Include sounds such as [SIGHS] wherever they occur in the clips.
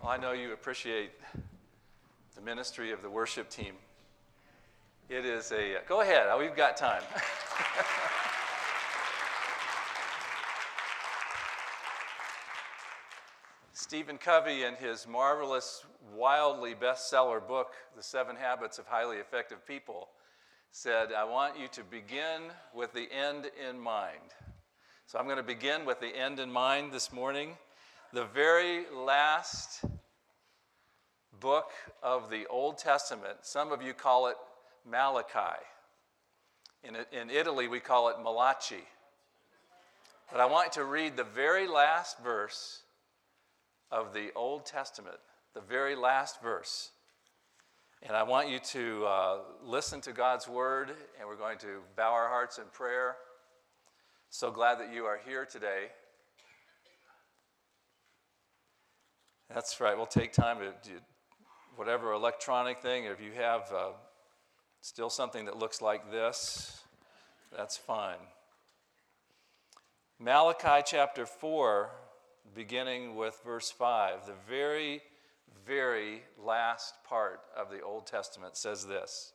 Well, I know you appreciate the ministry of the worship team. It is a, go ahead, oh, we've got time. [LAUGHS] Stephen Covey, in his marvelous, wildly bestseller book, The Seven Habits of Highly Effective People, said, I want you to begin with the end in mind. So I'm going to begin with the end in mind this morning. The very last book of the Old Testament, some of you call it Malachi. In, in Italy, we call it Malachi. But I want to read the very last verse of the Old Testament, the very last verse. And I want you to uh, listen to God's word, and we're going to bow our hearts in prayer. So glad that you are here today. That's right. We'll take time to do whatever electronic thing, if you have uh, still something that looks like this, that's fine. Malachi chapter 4, beginning with verse 5, the very, very last part of the Old Testament says this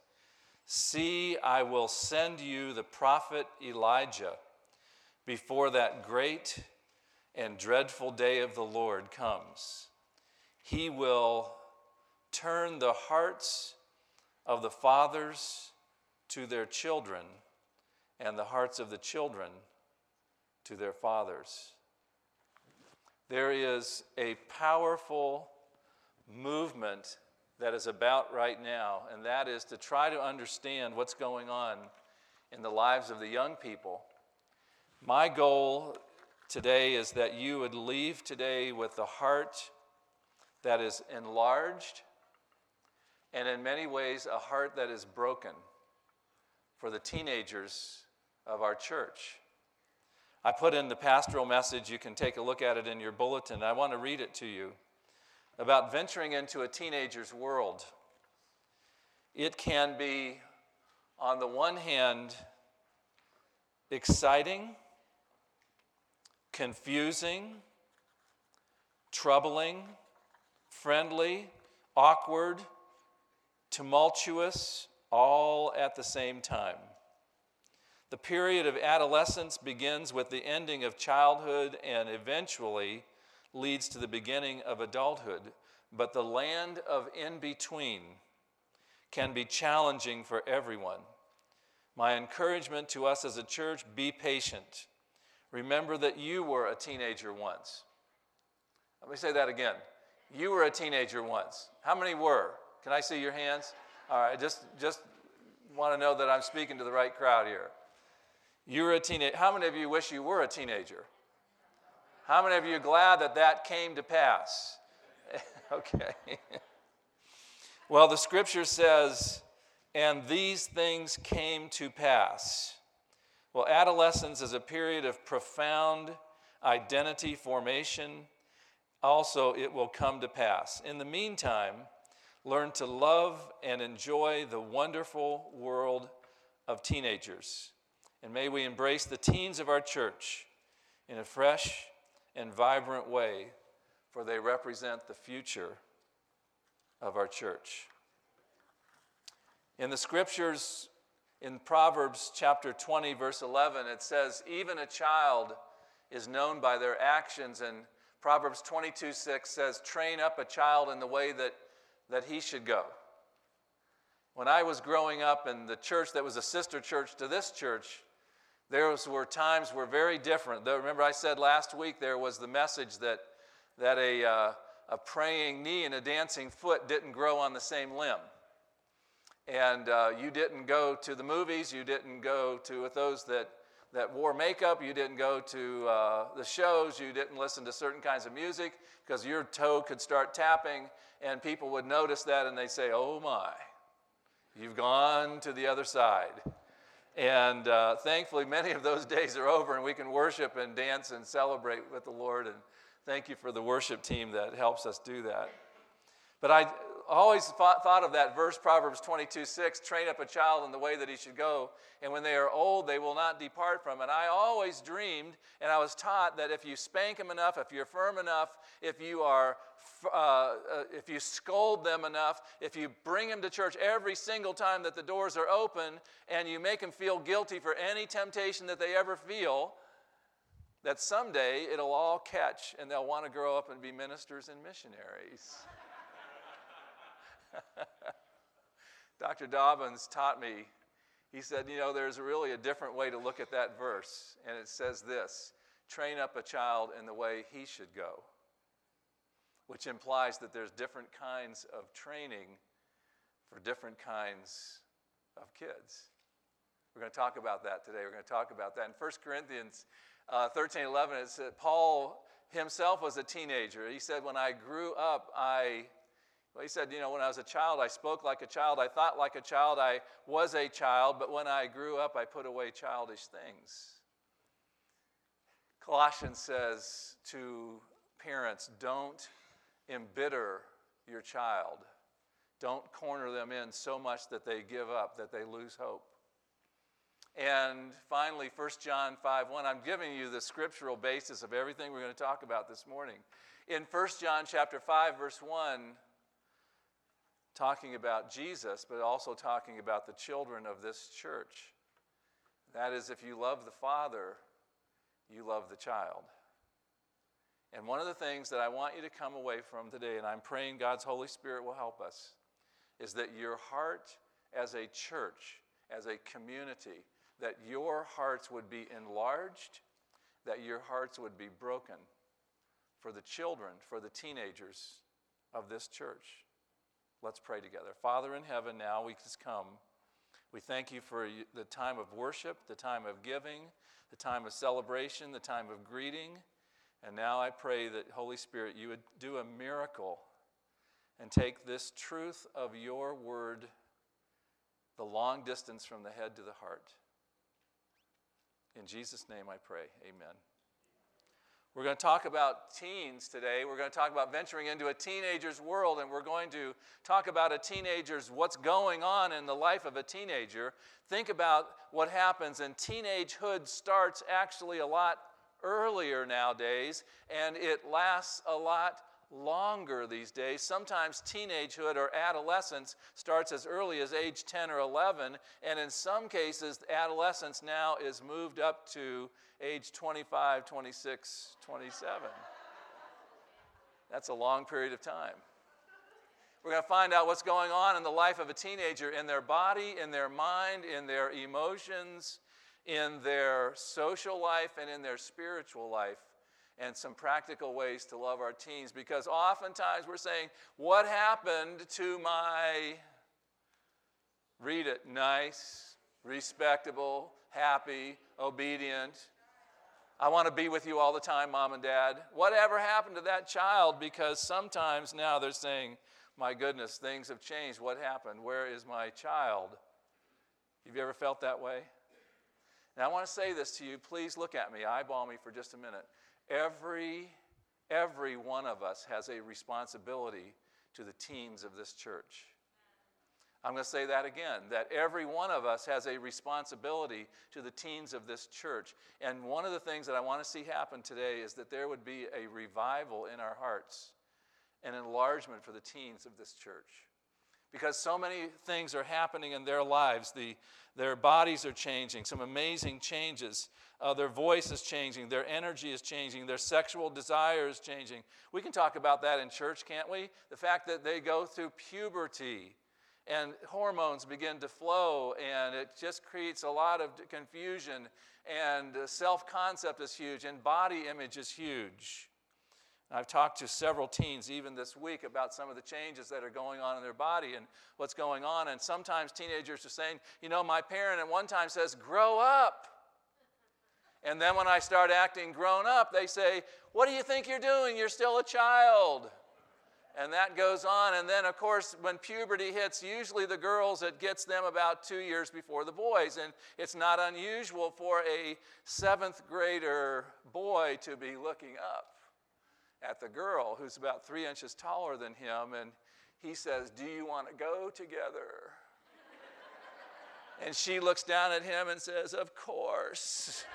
See, I will send you the prophet Elijah before that great and dreadful day of the Lord comes. He will turn the hearts of the fathers to their children and the hearts of the children to their fathers. There is a powerful movement that is about right now, and that is to try to understand what's going on in the lives of the young people. My goal today is that you would leave today with the heart that is enlarged and in many ways, a heart that is broken for the teenagers of our church. I put in the pastoral message, you can take a look at it in your bulletin. I want to read it to you about venturing into a teenager's world. It can be, on the one hand, exciting, confusing, troubling, friendly, awkward, tumultuous, all at the same time. The period of adolescence begins with the ending of childhood and eventually leads to the beginning of adulthood. But the land of in between can be challenging for everyone. My encouragement to us as a church be patient. Remember that you were a teenager once. Let me say that again. You were a teenager once. How many were? Can I see your hands? All right, just, just want to know that I'm speaking to the right crowd here. You were a teenager. How many of you wish you were a teenager? How many of you are glad that that came to pass? [LAUGHS] okay. well, the scripture says, and these things came to pass. Well, adolescence is a period of profound identity formation. Also, it will come to pass. In the meantime, learn to love and enjoy the wonderful world of teenagers. And may we embrace the teens of our church in a fresh and vibrant way, for they represent the future of our church. In the scriptures, in Proverbs chapter 20, verse 11, it says, Even a child is known by their actions. And Proverbs 22, 6 says, Train up a child in the way that that he should go. When I was growing up in the church that was a sister church to this church, there was, were times were very different. Remember, I said last week there was the message that, that a, uh, a praying knee and a dancing foot didn't grow on the same limb. And uh, you didn't go to the movies, you didn't go to with those that, that wore makeup, you didn't go to uh, the shows, you didn't listen to certain kinds of music because your toe could start tapping and people would notice that and they say, Oh my, you've gone to the other side. And uh, thankfully, many of those [LAUGHS] days are over, and we can worship and dance and celebrate with the Lord. And thank you for the worship team that helps us do that. But I, always thought, of that verse, Proverbs 22 6 train up a child in the way that he should go, and when they are old, they will not depart from it. I always dreamed, and I was taught that if you spank them enough, if you're firm enough, if you are uh, uh, if you scold them enough, if you bring them to church every single time that the doors are open and you make them feel guilty for any temptation that they ever feel, that someday it'll all catch and they'll want to grow up and be ministers and missionaries. [LAUGHS] Dr. Dobbins taught me, he said, you know, there's really a different way to look at that verse. And it says this train up a child in the way he should go, which implies that there's different kinds of training for different kinds of kids. We're going to talk about that today. We're going to talk about that. In 1 Corinthians uh, 13 11, it said, Paul himself was a teenager. He said, When I grew up, I well, he said, You know, when I was a child, I spoke like a child, I thought like a child, I was a child, but when I grew up, I put away childish things. Colossians says to parents, Don't embitter your child. Don't corner them in so much that they give up, that they lose hope. And finally, 1 John 5 1, I'm giving you the scriptural basis of everything we're going to talk about this morning. In 1 John chapter 5, verse 1, talking about Jesus, but also talking about the children of this church. That is, if you love the Father, you love the child. And one of the things that I want you to come away from today, and I'm praying God's Holy Spirit will help us, is that your heart as a church, as a community, that your hearts would be enlarged, that your hearts would be broken for the children, for the teenagers of this church. Let's pray together. Father in heaven, now we just come. We thank you for the time of worship, the time of giving, the time of celebration, the time of greeting. And now I pray that, Holy Spirit, you would do a miracle and take this truth of your word the long distance from the head to the heart. In Jesus' name I pray. Amen. We're going to talk about teens today. We're going to talk about venturing into a teenager's world, and we're going to talk about a teenager's what's going on in the life of a teenager. Think about what happens, and teenagehood starts actually a lot earlier nowadays, and it lasts a lot longer these days. Sometimes teenagehood or adolescence starts as early as age 10 or 11, and in some cases, adolescence now is moved up to age 25, 26, 27. That's a long period of time. We're going to find out what's going on in the life of a teenager in their body, in their mind, in their emotions, in their social life, and in their spiritual life, and some practical ways to love our teens. Because oftentimes we're saying, What happened to my, read it, nice, respectable, happy, obedient, I want to be with you all the time, mom and dad. Whatever happened to that child? Because sometimes now they're saying, my goodness, things have changed. What happened? Where is my child? Have you ever felt that way? Now, I want to say this to you. Please look at me, eyeball me for just a minute. Every, every one of us has a responsibility to the teens of this church. I'm going to say that again that every one of us has a responsibility to the teens of this church. And one of the things that I want to see happen today is that there would be a revival in our hearts, an enlargement for the teens of this church. Because so many things are happening in their lives. The, their bodies are changing, some amazing changes. Uh, their voice is changing, their energy is changing, their sexual desire is changing. We can talk about that in church, can't we? The fact that they go through puberty and hormones begin to flow, and it just creates a lot of confusion. And self concept is huge, and body image is huge. I've talked to several teens even this week about some of the changes that are going on in their body and what's going on. And sometimes teenagers are saying, you know, my parent at one time says, grow up. And then when I start acting grown up, they say, what do you think you're doing? You're still a child and that goes on. And then, of course, when puberty hits, usually the girls, it gets them about two years before the boys. And it's not unusual for a seventh grader boy to be looking up at the girl who's about three inches taller than him. And he says, Do you want to go together? And she looks down at him and says, Of course.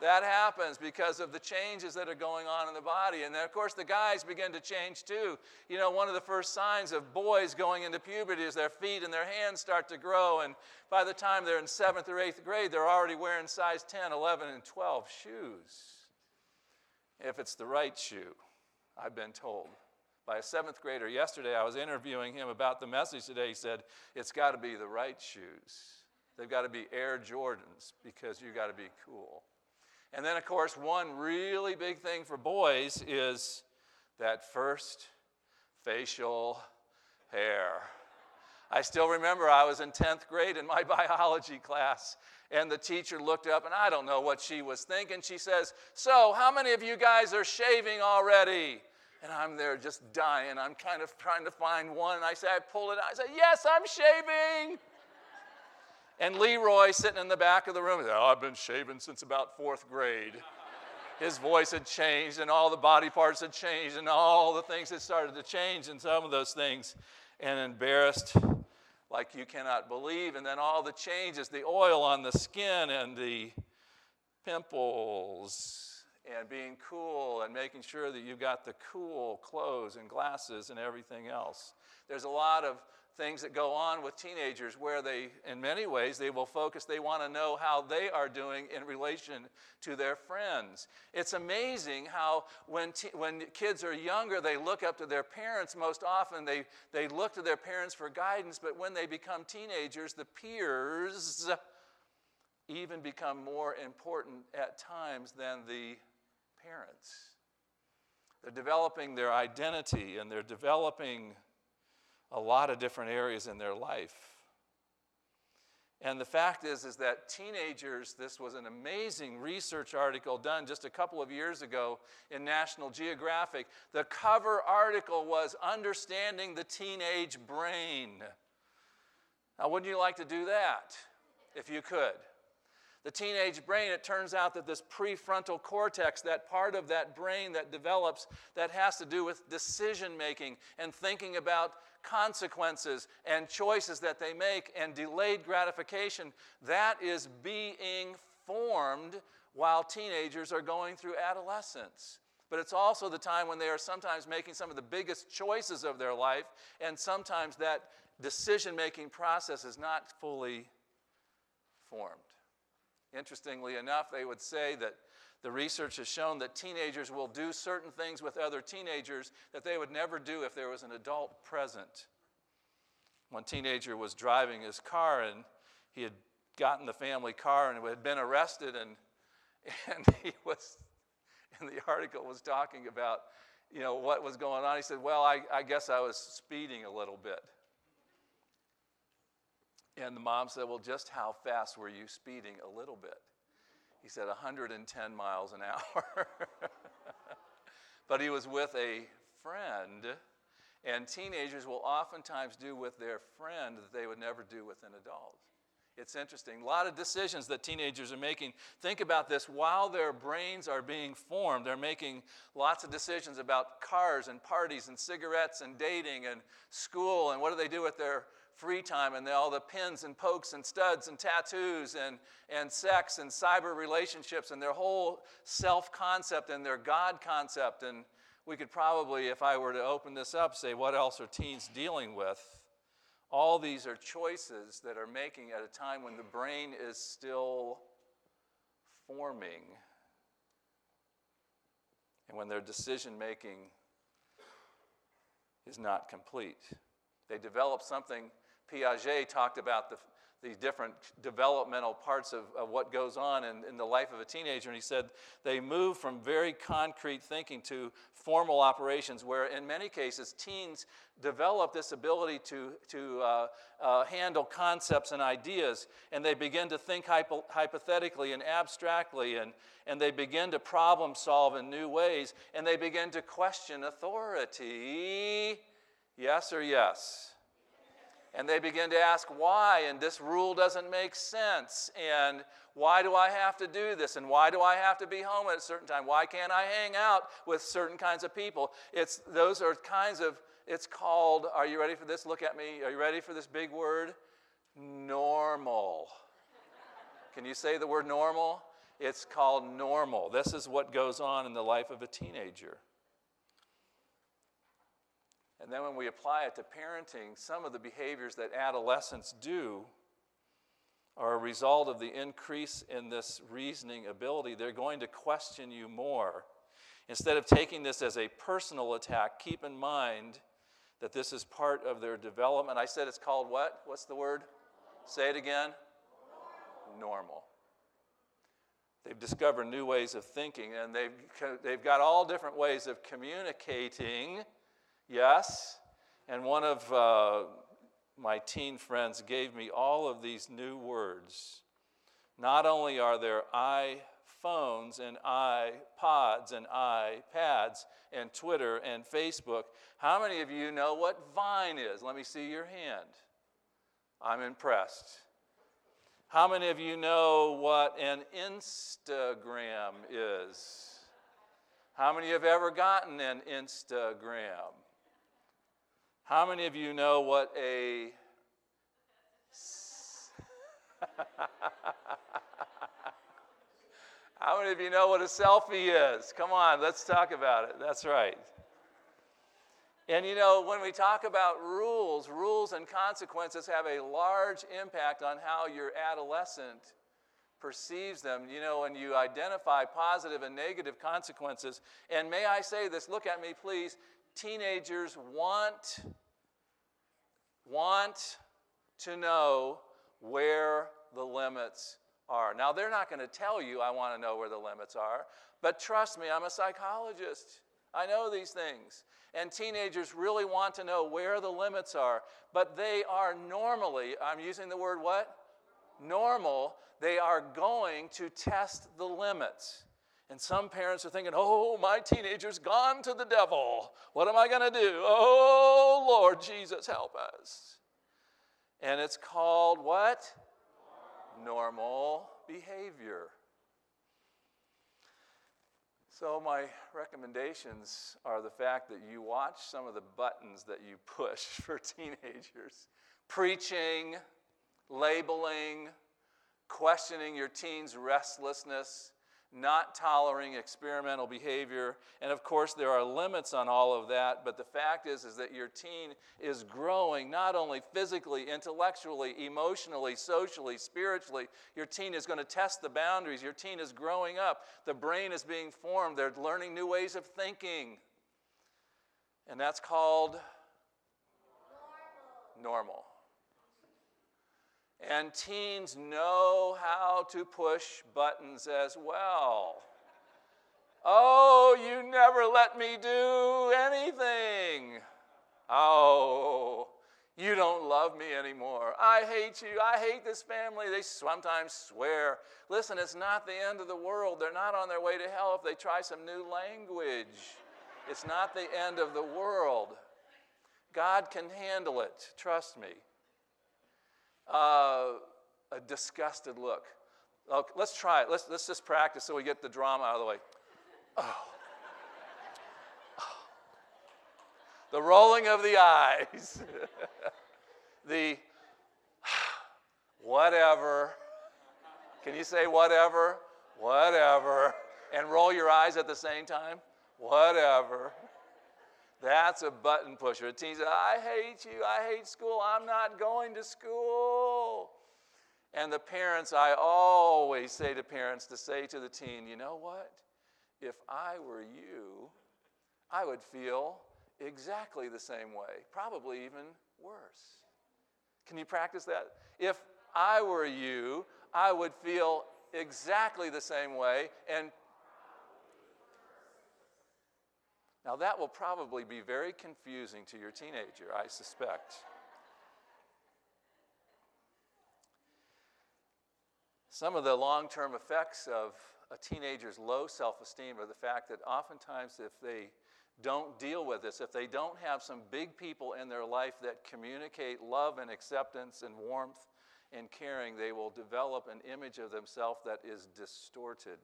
That happens because of the changes that are going on in the body. And then, of course, the guys begin to change too. You know, one of the first signs of boys going into puberty is their feet and their hands start to grow. And by the time they're in seventh or eighth grade, they're already wearing size 10, 11, and 12 shoes. If it's the right shoe, I've been told by a seventh grader yesterday. I was interviewing him about the message today. He said, It's got to be the right shoes. They've got to be Air Jordans because you've got to be cool. And then, of course, one really big thing for boys is that first facial hair. I still remember I was in 10th grade in my [LAUGHS] biology class, and the teacher looked up, and I don't know what she was thinking. She says, So, how many of you guys are shaving already? And I'm there just dying. I'm kind of trying to find one. And I say, I pull it out. I say, Yes, I'm shaving. And Leroy sitting in the back of the room, oh, I've been shaving since about fourth grade. His voice had changed, and all the body parts had changed, and all the things had started to change, and some of those things, and embarrassed like you cannot believe. And then all the changes the oil on the skin, and the pimples, and being cool, and making sure that you've got the cool clothes and glasses and everything else. There's a lot of things that go on with teenagers where they, in many ways, they will focus, they want to know how they are doing in relation to their friends. It's amazing how when, te- when kids are younger, they look up to their parents. Most often, they, they look to their parents for guidance, but when they become teenagers, the peers even become more important at times than the parents. They're developing their identity and they're developing a lot of different areas in their life. And the fact is, is that teenagers, this was an amazing research article done just a couple of years ago in National Geographic. The cover article was Understanding the Teenage Brain. Now, wouldn't you like to do that if you could? The teenage brain, it turns out that this prefrontal cortex, that part of that brain that develops, that has to do with decision making and thinking about consequences and choices that they make and delayed gratification, that is being formed while teenagers are going through adolescence. But it's also the time when they are sometimes making some of the biggest choices of their life, and sometimes that decision making process is not fully formed. Interestingly enough, they would say that the research has shown that teenagers will do certain things with other teenagers that they would never do if there was an adult present. One teenager was driving his car and he had gotten the family car and had been arrested and, [LAUGHS] and he was and the article was talking about you know what was going on. He said well I, I guess i was speeding a little bit. And the mom said well just how fast were you speeding a little bit he said 110 miles an hour. [LAUGHS] but he was with a friend, and teenagers will oftentimes do with their friend that they would never do with an adult. It's interesting. A lot of decisions that teenagers are making. Think about this while their brains are being formed, they're making lots of decisions about cars and parties and cigarettes and dating and school and what do they do with their free time and all the pins and pokes and studs and tattoos and, and sex and cyber relationships and their whole self concept and their God concept. And we could probably, if I were to open this up, say, what else are teens dealing with? All these are choices that are making at a time when the brain is still forming and when their decision making is not complete. They develop something Piaget talked about the, the different developmental parts of, of what goes on in, in the life of a teenager. And he said they move from very concrete thinking to formal operations, where in many cases teens develop this ability to, to uh, uh, handle concepts and ideas, and they begin to think hypo- hypothetically and abstractly, and, and they begin to problem solve in new ways, and they begin to question authority. Yes or yes? And they begin to ask why, and this rule doesn't make sense. And why do I have to do this? And why do I have to be home at a certain time? Why can't I hang out with certain kinds of people? It's, those are kinds of, it's called, are you ready for this? Look at me. Are you ready for this big word? Normal. Can you say the word normal? It's called normal. This is what goes on in the life of a teenager. And then when we apply it to parenting, some of the behaviors that adolescents do are a result of the increase in this reasoning ability. They're going to question you more. Instead of taking this as a personal attack, keep in mind that this is part of their development. I said it's called what? What's the word? Say it again. Normal. They've discovered new ways of thinking, and they've, they've got all different ways of communicating Yes. And one of uh, my teen friends gave me all of these new words. Not only are there iPhones and iPods and iPads and Twitter and Facebook, how many of you know what Vine is? Let me see your hand. I'm impressed. How many of you know what an Instagram is? How many have ever gotten an Instagram? How many of you know what a [LAUGHS] How many of you know what a selfie is? Come on, let's talk about it. That's right. And you know, when we talk about rules, rules and consequences have a large impact on how your adolescent perceives them. You know, when you identify positive and negative consequences, and may I say this, look at me, please. Teenagers want want to know where the limits are. Now, they're not going to tell you, I want to know where the limits are, but trust me, I'm a psychologist. I know these things. And teenagers really want to know where the limits are, but they are normally, I'm using the word what? Normal. They are going to test the limits. And some parents are thinking, oh, my teenager's gone to the devil. What am I going to do? Oh, Lord Jesus, help us. And it's called what? Normal behavior. So, my recommendations are the fact that you watch some of the buttons that you push [LAUGHS] for teenagers preaching, labeling, questioning your teen's restlessness not tolerating experimental behavior. And of course, there are limits on all of that, but the fact is, is that your teen is growing not only physically, intellectually, emotionally, socially, spiritually. Your teen is going to test the boundaries. Your teen is growing up. The brain is being formed. They're learning new ways of thinking. And that's called normal. normal. And teens know how to push buttons as well. Oh, you never let me do anything. Oh, you don't love me anymore. I hate you. I hate this family. They sometimes swear. Listen, it's not the end of the world. They're not on their way to hell if they try some new language. It's not the end of the world. God can handle it. Trust me uh, a disgusted look. Okay, let's try it. Let's, let's just practice so we get the drama out of the way. Oh. oh. The rolling of the eyes. [LAUGHS] the [SIGHS] whatever. Can you say whatever? Whatever. And roll your eyes at the same time? Whatever. That's a button pusher. A teen says, I hate you. I hate school. I'm not going to school. And the parents, I always say to parents to say to the teen, you know what? If I were you, I would feel exactly the same way, probably even worse. Can you practice that? If I were you, I would feel exactly the same way and Now, that will probably be very confusing to your teenager, I suspect. Some of the long term effects of a teenager's low self esteem are the fact that oftentimes, if they don't deal with this, if they don't have some big people in their life that communicate love and acceptance and warmth and caring, they will develop an image of themselves that is distorted.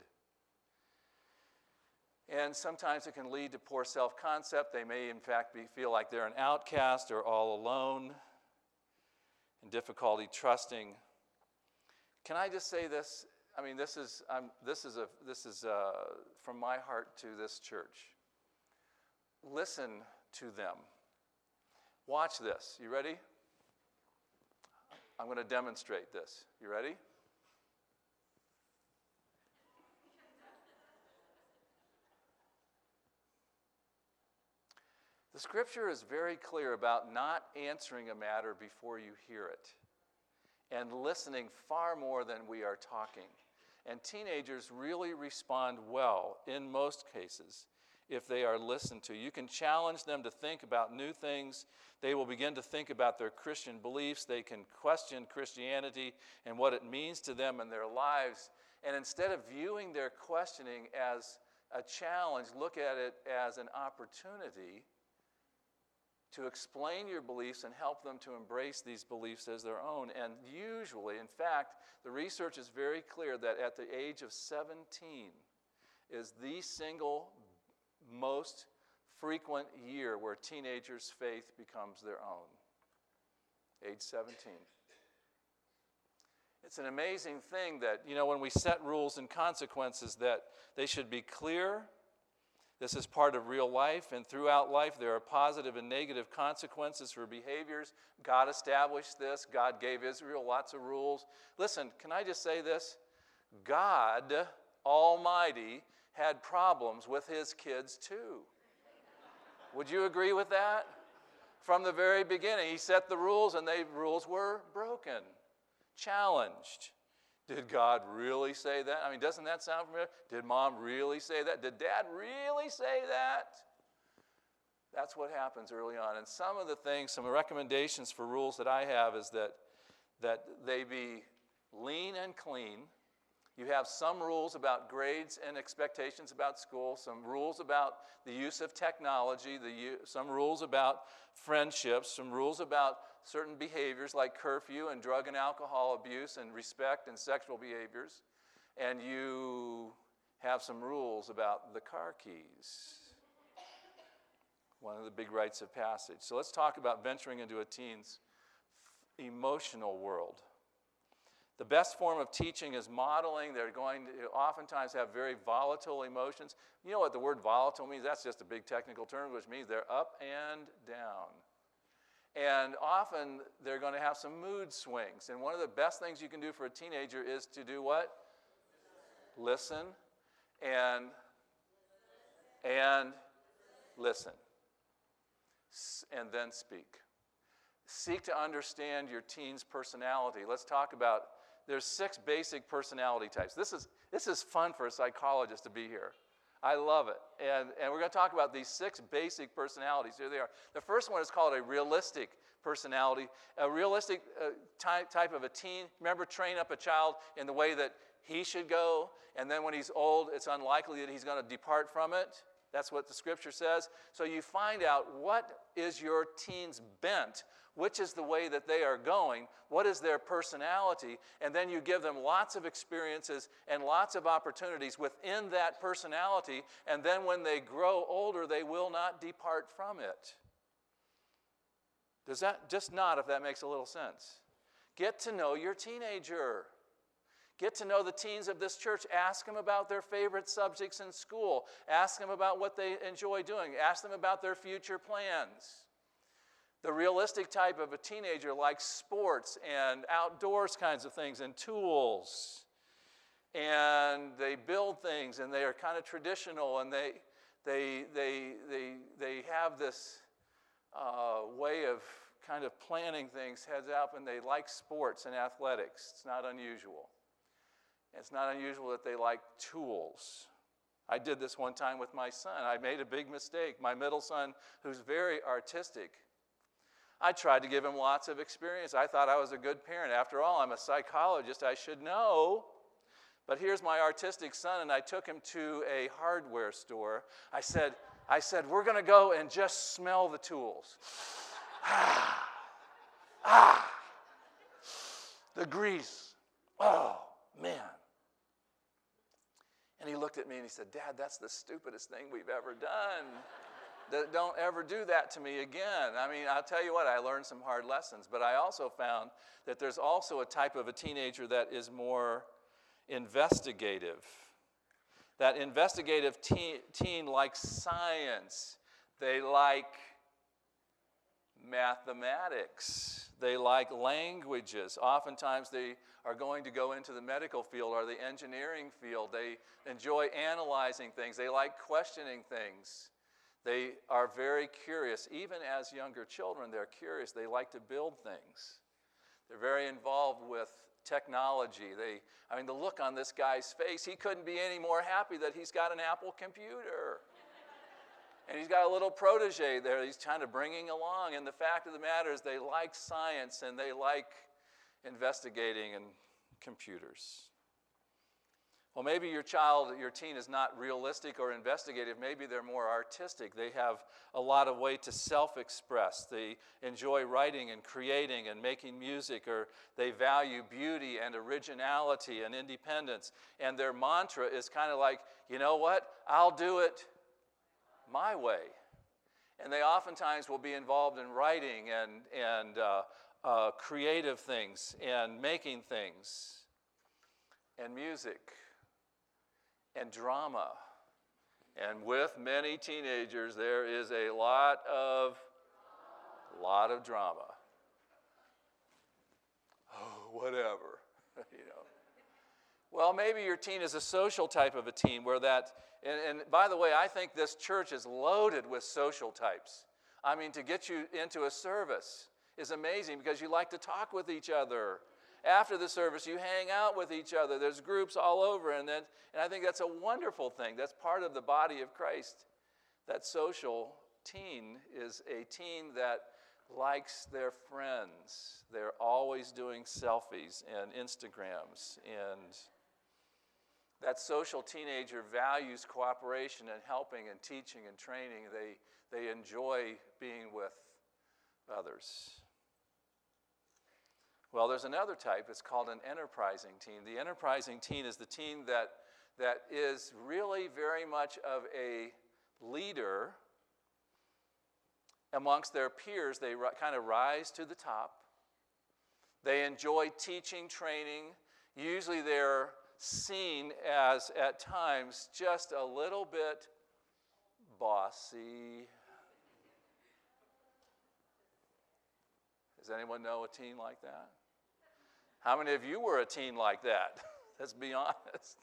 And sometimes it can lead to poor self concept. They may, in fact, be, feel like they're an outcast or all alone and difficulty trusting. Can I just say this? I mean, this is, this is, a, this is uh, from my heart to this church. Listen to them. Watch this. You ready? I'm going to demonstrate this. You ready? The scripture is very clear about not answering a matter before you hear it and listening far more than we are talking. And teenagers really respond well in most cases if they are listened to. You can challenge them to think about new things. They will begin to think about their Christian beliefs. They can question Christianity and what it means to them and their lives. And instead of viewing their questioning as a challenge, look at it as an opportunity to explain your beliefs and help them to embrace these beliefs as their own. And usually, in fact, the research is very clear that at the age of 17 is the single most frequent year where teenagers' faith becomes their own. Age 17. It's an amazing thing that, you know, when we set rules and consequences, that they should be clear. This is part of real life, and throughout life, there are positive and negative consequences for behaviors. God established this. God gave Israel lots of rules. Listen, can I just say this? God Almighty had problems with his kids too. Would you agree with that? From the very beginning, he set the rules and the rules were broken, challenged. Did God really say that? I mean, doesn't that sound familiar? Did mom really say that? Did dad really say that? That's what happens early on. And some of the things, some recommendations for rules that I have is that, that they be lean and clean you have some rules about grades and expectations about school, some rules about the use of technology, the, some rules about friendships, some rules about certain behaviors like curfew and drug and alcohol abuse and respect and sexual behaviors. And you have some rules about the car keys. One of the big rites of passage. So let's talk about venturing into a teen's emotional world. The best form of teaching is modeling. They're going to oftentimes have very volatile emotions. You know what the word volatile means? That's just a big technical term, which means they're up and down. And often they're going to have some mood swings. And one of the best things you can do for a teenager is to do what? Listen and and listen. And then speak. Seek to understand your teen's personality. Let's talk about there's six basic personality types. This is, this is fun for a psychologist to be here. I love it. And, and we're going to talk about these six basic personalities. Here they are. The first one is called a realistic personality. A realistic uh, type, type of a teen. Remember, train up a child in the way that he should go, and then when he's old, it's unlikely that he's going to depart from it. That's what the scripture says. So you find out what is your teen's bent which is the way that they are going, what is their personality, and then you give them lots of experiences and lots of opportunities within that personality, and then when they grow older, they will not depart from it. Does that just not if that makes a little sense? Get to know your teenager. Get to know the teens of this church. Ask them about their favorite subjects in school. Ask them about what they enjoy doing. Ask them about their future plans. The realistic type of a teenager likes sports and outdoors kinds of things and tools. And they build things and they are kind of traditional and they, they, they, they, they have this uh, way of kind of planning things heads up and they like sports and athletics. It's not unusual. It's not unusual that they like tools. I did this one time with my son. I made a big mistake. My middle son, who's very artistic, I tried to give him lots of experience. I thought I was a good parent. After all, I'm a psychologist. I should know. But here's my artistic son, and I took him to a hardware store. I said, I said, We're going to go and just smell the tools. [SIGHS] ah, ah, the grease. Oh, man. And he looked at me and he said, Dad, that's the stupidest thing we've ever done. Don't ever do that to me again. I mean, I'll tell you what, I learned some hard lessons, but I also found that there's also a type of a teenager that is more investigative. That investigative teen, teen likes science, they like mathematics, they like languages. Oftentimes, they are going to go into the medical field or the engineering field. They enjoy analyzing things, they like questioning things. They are very curious. Even as younger children, they're curious. They like to build things. They're very involved with technology. They, I mean, the look on this guy's face, he couldn't be any more happy that he's got an Apple computer. [LAUGHS] and he's got a little protege there he's kind of bringing along. And the fact of the matter is, they like science and they like investigating and computers. Well, maybe your child, your teen is not realistic or investigative. Maybe they're more artistic. They have a lot of way to self express. They enjoy writing and creating and making music, or they value beauty and originality and independence. And their mantra is kind of like, you know what? I'll do it my way. And they oftentimes will be involved in writing and, and uh, uh, creative things and making things and music and drama. And with many teenagers, there is a lot of, lot of drama. Oh, whatever, [LAUGHS] you know. Well, maybe your teen is a social type of a teen where that, and, and by the way, I think this church is loaded with social types. I mean, to get you into a service is amazing because you like to talk with each other after the service, you hang out with each other. There's groups all over, and, then, and I think that's a wonderful thing. That's part of the body of Christ. That social teen is a teen that likes their friends. They're always doing selfies and Instagrams. And that social teenager values cooperation and helping and teaching and training. They, they enjoy being with others. Well, there's another type. It's called an enterprising teen. The enterprising teen is the teen that, that is really very much of a leader amongst their peers. They kind of rise to the top. They enjoy teaching, training. Usually they're seen as, at times, just a little bit bossy. Does anyone know a teen like that? How many of you were a teen like that? [LAUGHS] Let's be honest.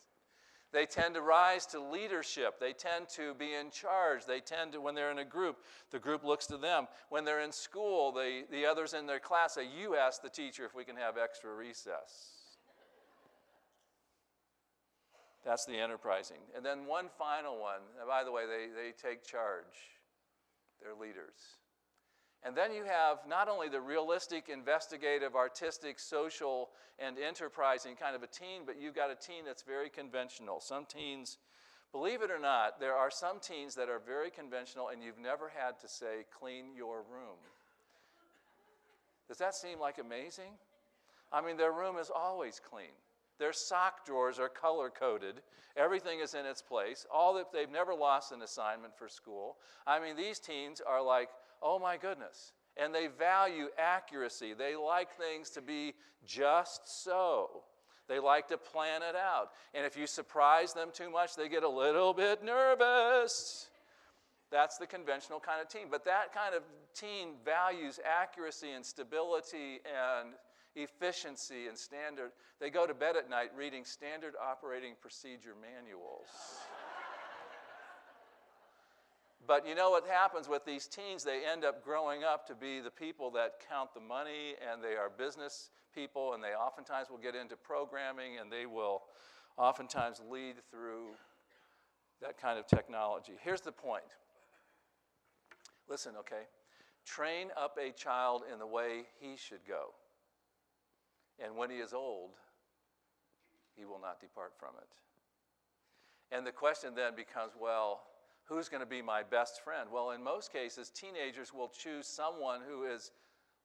They tend to rise to leadership. They tend to be in charge. They tend to, when they're in a group, the group looks to them. When they're in school, the, the others in their class say, You ask the teacher if we can have extra recess. That's the enterprising. And then one final one. by the way, they, they take charge, they're leaders. And then you have not only the realistic, investigative, artistic, social, and enterprising kind of a teen, but you've got a teen that's very conventional. Some teens, believe it or not, there are some teens that are very conventional and you've never had to say, clean your room. Does that seem like amazing? I mean, their room is always clean. Their sock drawers are color coded. Everything is in its place. All that they've never lost an assignment for school. I mean, these teens are like Oh my goodness. And they value accuracy. They like things to be just so. They like to plan it out. And if you surprise them too much, they get a little bit nervous. That's the conventional kind of team. But that kind of team values accuracy and stability and efficiency and standard. They go to bed at night reading standard operating procedure manuals. But you know what happens with these teens? They end up growing up to be the people that count the money, and they are business people, and they oftentimes will get into programming, and they will oftentimes lead through that kind of technology. Here's the point listen, okay? Train up a child in the way he should go. And when he is old, he will not depart from it. And the question then becomes well, who's going to be my best friend? Well, in most cases, teenagers will choose someone who is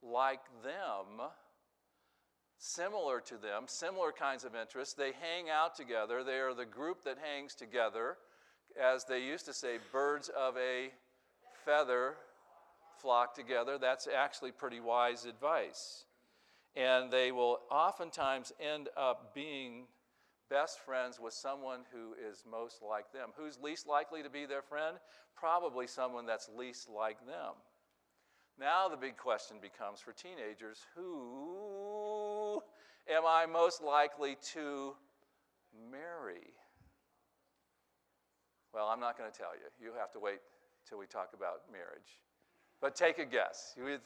like them, similar to them, similar kinds of interests. They hang out together. They are the group that hangs together. As they used to say, birds of a feather flock together. That's actually pretty wise advice. And they will oftentimes end up being best friends with someone who is most like them. Who's least likely to be their friend? Probably someone that's least like them. Now, the big question becomes for teenagers who am I most likely to marry? Well, I'm not going to tell you. You have to wait till we talk about marriage. But take a guess. You're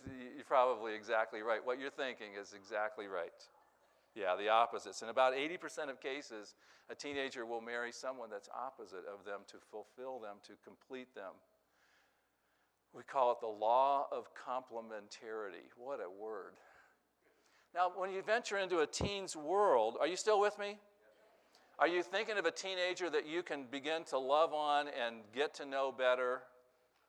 probably exactly right. What you're thinking is exactly right. Yeah, the opposites. In about 80% of cases, a teenager will marry someone that's opposite of them to fulfill them, to complete them. We call it the law of complementarity. What a word. Now, when you venture into a teen's world, are you still with me? Are you thinking of a teenager that you can begin to love on and get to know better?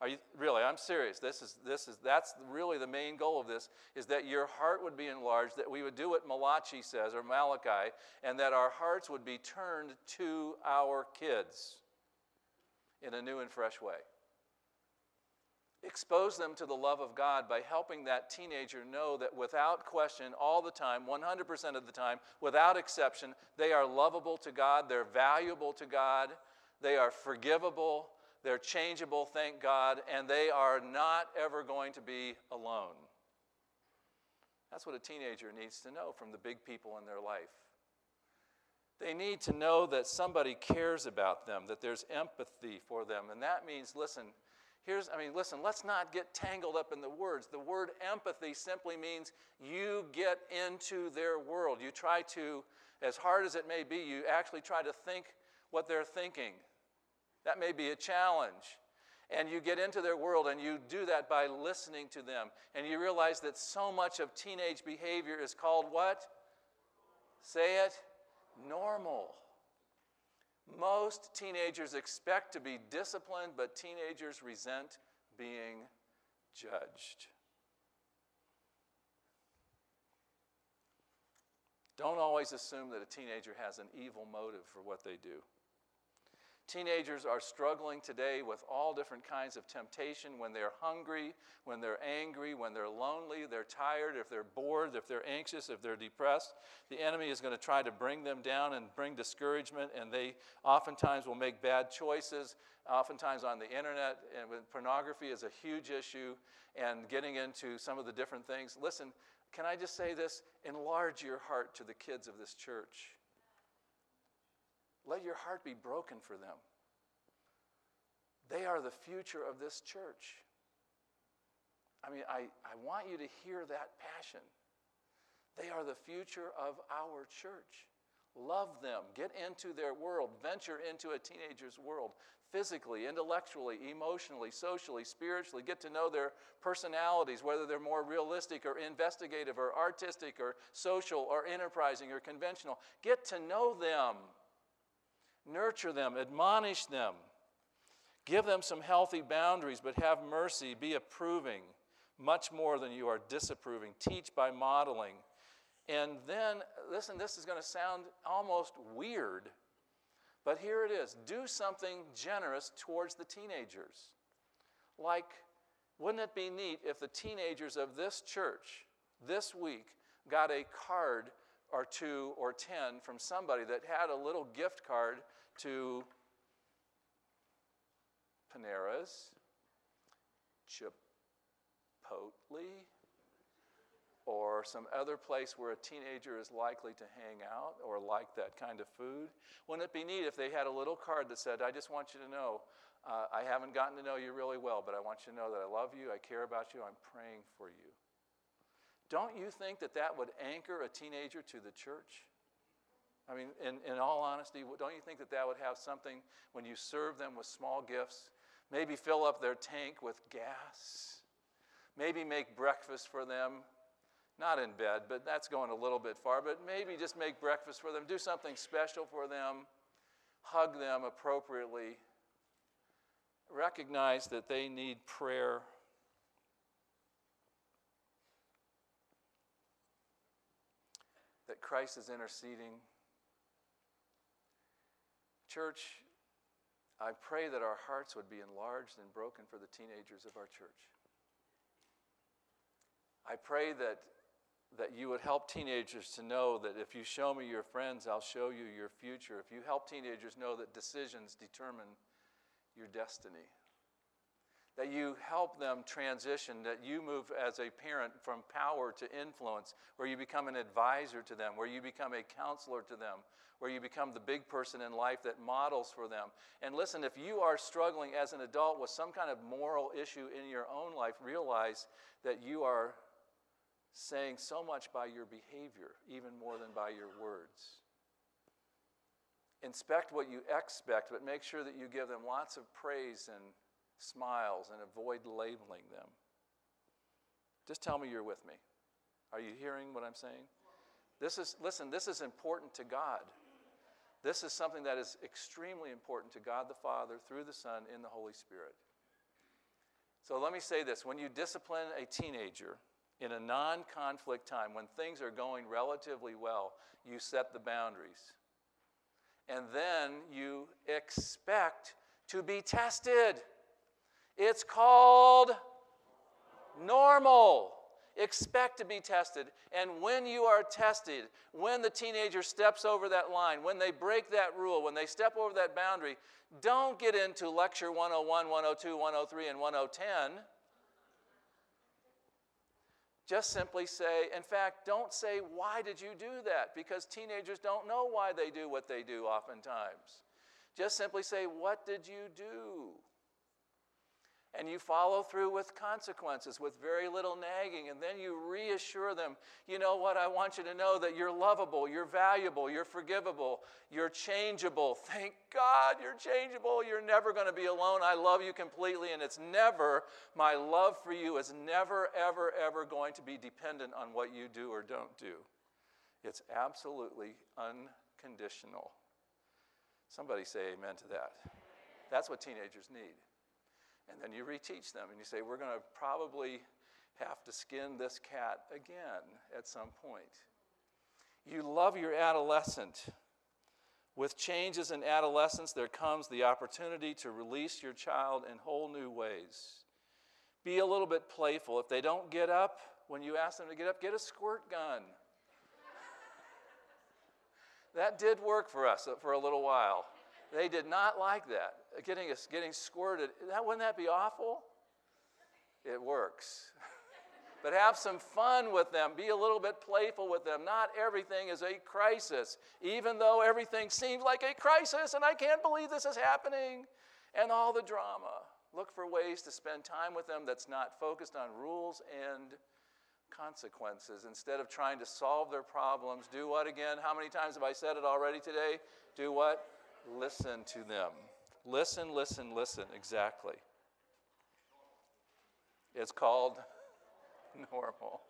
Are you really? I'm serious. This is this is that's really the main goal of this is that your heart would be enlarged, that we would do what Malachi says or Malachi, and that our hearts would be turned to our kids in a new and fresh way. Expose them to the love of God by helping that teenager know that without question, all the time, 100% of the time, without exception, they are lovable to God, they're valuable to God, they are forgivable, they're changeable, thank God, and they are not ever going to be alone. That's what a teenager needs to know from the big people in their life. They need to know that somebody cares about them, that there's empathy for them. And that means, listen, here's, I mean, listen, let's not get tangled up in the words. The word empathy simply means you get into their world. You try to, as hard as it may be, you actually try to think what they're thinking. That may be a challenge. And you get into their world and you do that by listening to them. And you realize that so much of teenage behavior is called what? Say it normal. Most teenagers expect to be disciplined, but teenagers resent being judged. Don't always assume that a teenager has an evil motive for what they do. Teenagers are struggling today with all different kinds of temptation when they're hungry, when they're angry, when they're lonely, they're tired, if they're bored, if they're anxious, if they're depressed. The enemy is going to try to bring them down and bring discouragement, and they oftentimes will make bad choices, oftentimes on the internet. And pornography is a huge issue, and getting into some of the different things. Listen, can I just say this? Enlarge your heart to the kids of this church. Let your heart be broken for them. They are the future of this church. I mean, I, I want you to hear that passion. They are the future of our church. Love them. Get into their world. Venture into a teenager's world physically, intellectually, emotionally, socially, spiritually. Get to know their personalities, whether they're more realistic or investigative or artistic or social or enterprising or conventional. Get to know them. Nurture them, admonish them, give them some healthy boundaries, but have mercy, be approving much more than you are disapproving. Teach by modeling. And then, listen, this is going to sound almost weird, but here it is do something generous towards the teenagers. Like, wouldn't it be neat if the teenagers of this church this week got a card or two or ten from somebody that had a little gift card to Panera's, Chipotle, or some other place where a teenager is likely to hang out or like that kind of food? Wouldn't it be neat if they had a little card that said, I just want you to know, uh, I haven't gotten to know you really well, but I want you to know that I love you, I care about you, I'm praying for you. Don't you think that that would anchor a teenager to the church? I mean, in, in all honesty, don't you think that that would have something when you serve them with small gifts? Maybe fill up their tank with gas. Maybe make breakfast for them. Not in bed, but that's going a little bit far. But maybe just make breakfast for them. Do something special for them. Hug them appropriately. recognize that they need prayer. That Christ is interceding. Church, I pray that our hearts would be enlarged and broken for the teenagers of our church. I pray that, that you would help teenagers to know that if you show me your friends, I'll show you your future. If you help teenagers know that decisions determine your destiny. That you help them transition, that you move as a parent from power to influence, where you become an advisor to them, where you become a counselor to them, where you become the big person in life that models for them. And listen, if you are struggling as an adult with some kind of moral issue in your own life, realize that you are saying so much by your behavior, even more than by your words. Inspect what you expect, but make sure that you give them lots of praise and smiles and avoid labeling them. Just tell me you're with me. Are you hearing what I'm saying? This is, listen, this is important to God. This is something that is extremely important to God the Father through the Son in the Holy Spirit. So let me say this when you discipline a teenager in a non conflict time, when things are going relatively well, you set the boundaries and then you expect to be tested. It's called normal. Expect to be tested. And when you are tested, when the teenager steps over that line, when they break that rule, when they step over that boundary, don't get into lecture 101, 102, 103, and 110. Just simply say, in fact, don't say, Why did you do that? Because teenagers don't know why they do what they do oftentimes. Just simply say, What did you do? And you follow through with consequences, with very little nagging, and then you reassure them, you know what, I want you to know that you're lovable, you're valuable, you're forgivable, you're changeable. Thank God you're changeable. You're never going to be alone. I love you completely, and it's never, my love for you is never, ever, ever going to be dependent on what you do or don't do. It's absolutely unconditional. Somebody say amen to that. That's what teenagers need. And then you reteach them and you say, We're going to probably have to skin this cat again at some point. You love your adolescent. With changes in adolescence, there comes the opportunity to release your child in whole new ways. Be a little bit playful. If they don't get up, when you ask them to get up, get a squirt gun. [LAUGHS] that did work for us uh, for a little while. They did not like that. Getting, getting squirted, that, wouldn't that be awful? It works. [LAUGHS] but have some fun with them. Be a little bit playful with them. Not everything is a crisis, even though everything seems like a crisis, and I can't believe this is happening, and all the drama. Look for ways to spend time with them that's not focused on rules and consequences. Instead of trying to solve their problems, do what again? How many times have I said it already today? Do what? Listen to them. Listen, listen, listen, exactly. It's called [LAUGHS] normal.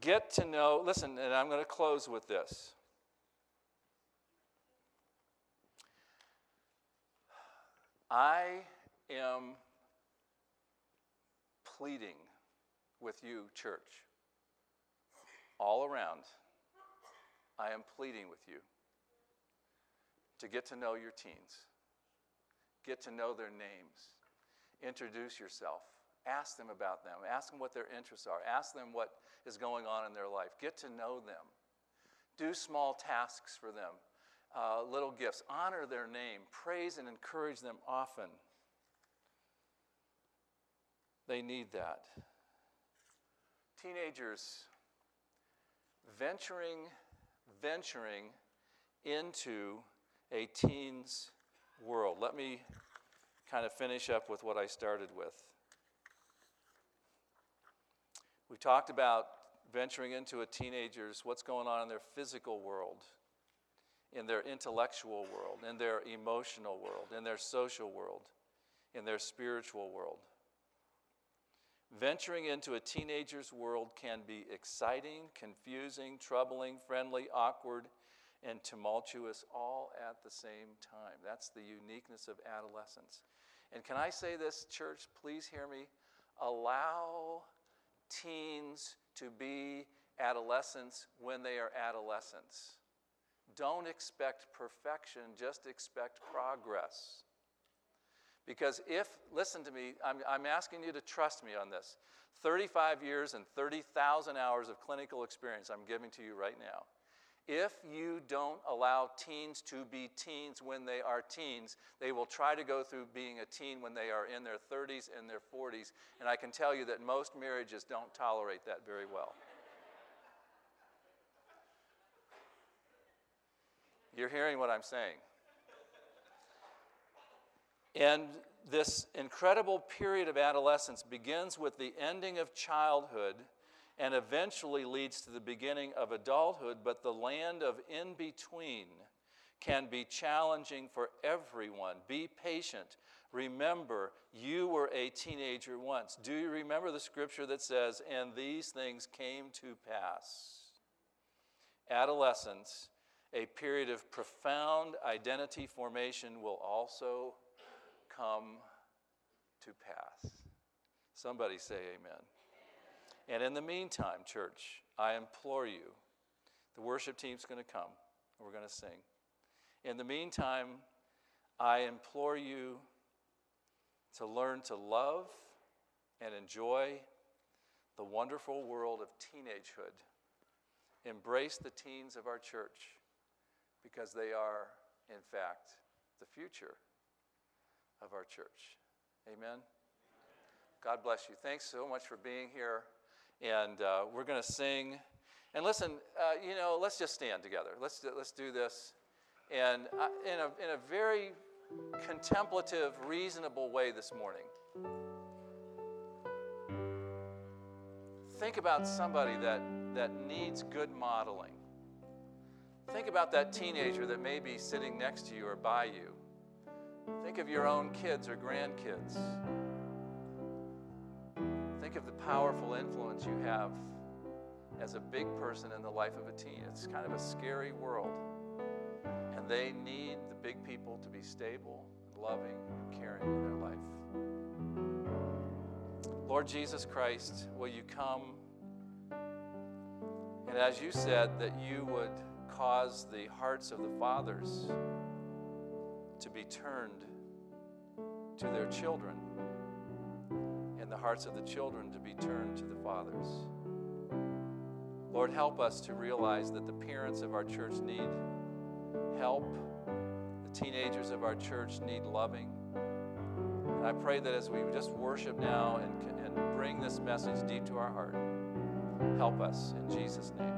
Get to know, listen, and I'm going to close with this. I am pleading with you, church, all around. I am pleading with you to get to know your teens, get to know their names, introduce yourself, ask them about them, ask them what their interests are, ask them what is going on in their life, get to know them, do small tasks for them, uh, little gifts, honor their name, praise and encourage them often. They need that. Teenagers venturing, venturing into a teen's world. Let me kind of finish up with what I started with. We talked about venturing into a teenager's what's going on in their physical world, in their intellectual world, in their emotional world, in their social world, in their spiritual world. Venturing into a teenager's world can be exciting, confusing, troubling, friendly, awkward, and tumultuous all at the same time. That's the uniqueness of adolescence. And can I say this, church? Please hear me. Allow teens to be adolescents when they are adolescents. Don't expect perfection, just expect progress. Because if, listen to me, I'm, I'm asking you to trust me on this. 35 years and 30,000 hours of clinical experience I'm giving to you right now. If you don't allow teens to be teens when they are teens, they will try to go through being a teen when they are in their 30s and their 40s. And I can tell you that most marriages don't tolerate that very well. You're hearing what I'm saying. And this incredible period of adolescence begins with the ending of childhood and eventually leads to the beginning of adulthood, but the land of in between can be challenging for everyone. Be patient. Remember, you were a teenager once. Do you remember the scripture that says, And these things came to pass? Adolescence, a period of profound identity formation, will also come to pass. Somebody say amen. And in the meantime, church, I implore you, the worship team's going to come. And we're going to sing. In the meantime, I implore you to learn to love and enjoy the wonderful world of teenagehood. Embrace the teens of our church because they are, in fact, the future of our church. Amen. God bless you. Thanks so much for being here. And uh, we're going to sing. And listen, uh, you know, let's just stand together. Let's, let's do this. And uh, in, a, in a very contemplative, reasonable way this morning, think about somebody that, that needs good modeling. Think about that teenager that may be sitting next to you or by you. Think of your own kids or grandkids. Think of the powerful influence you have as a big person in the life of a teen. It's kind of a scary world. And they need the big people to be stable, loving, and caring in their life. Lord Jesus Christ, will you come? And as you said, that you would cause the hearts of the fathers to be turned to their children the hearts of the children to be turned to the fathers. Lord, help us to realize that the parents of our church need help, the teenagers of our church need loving. And I pray that as we just worship now and, and bring this message deep to our heart, help us in Jesus' name.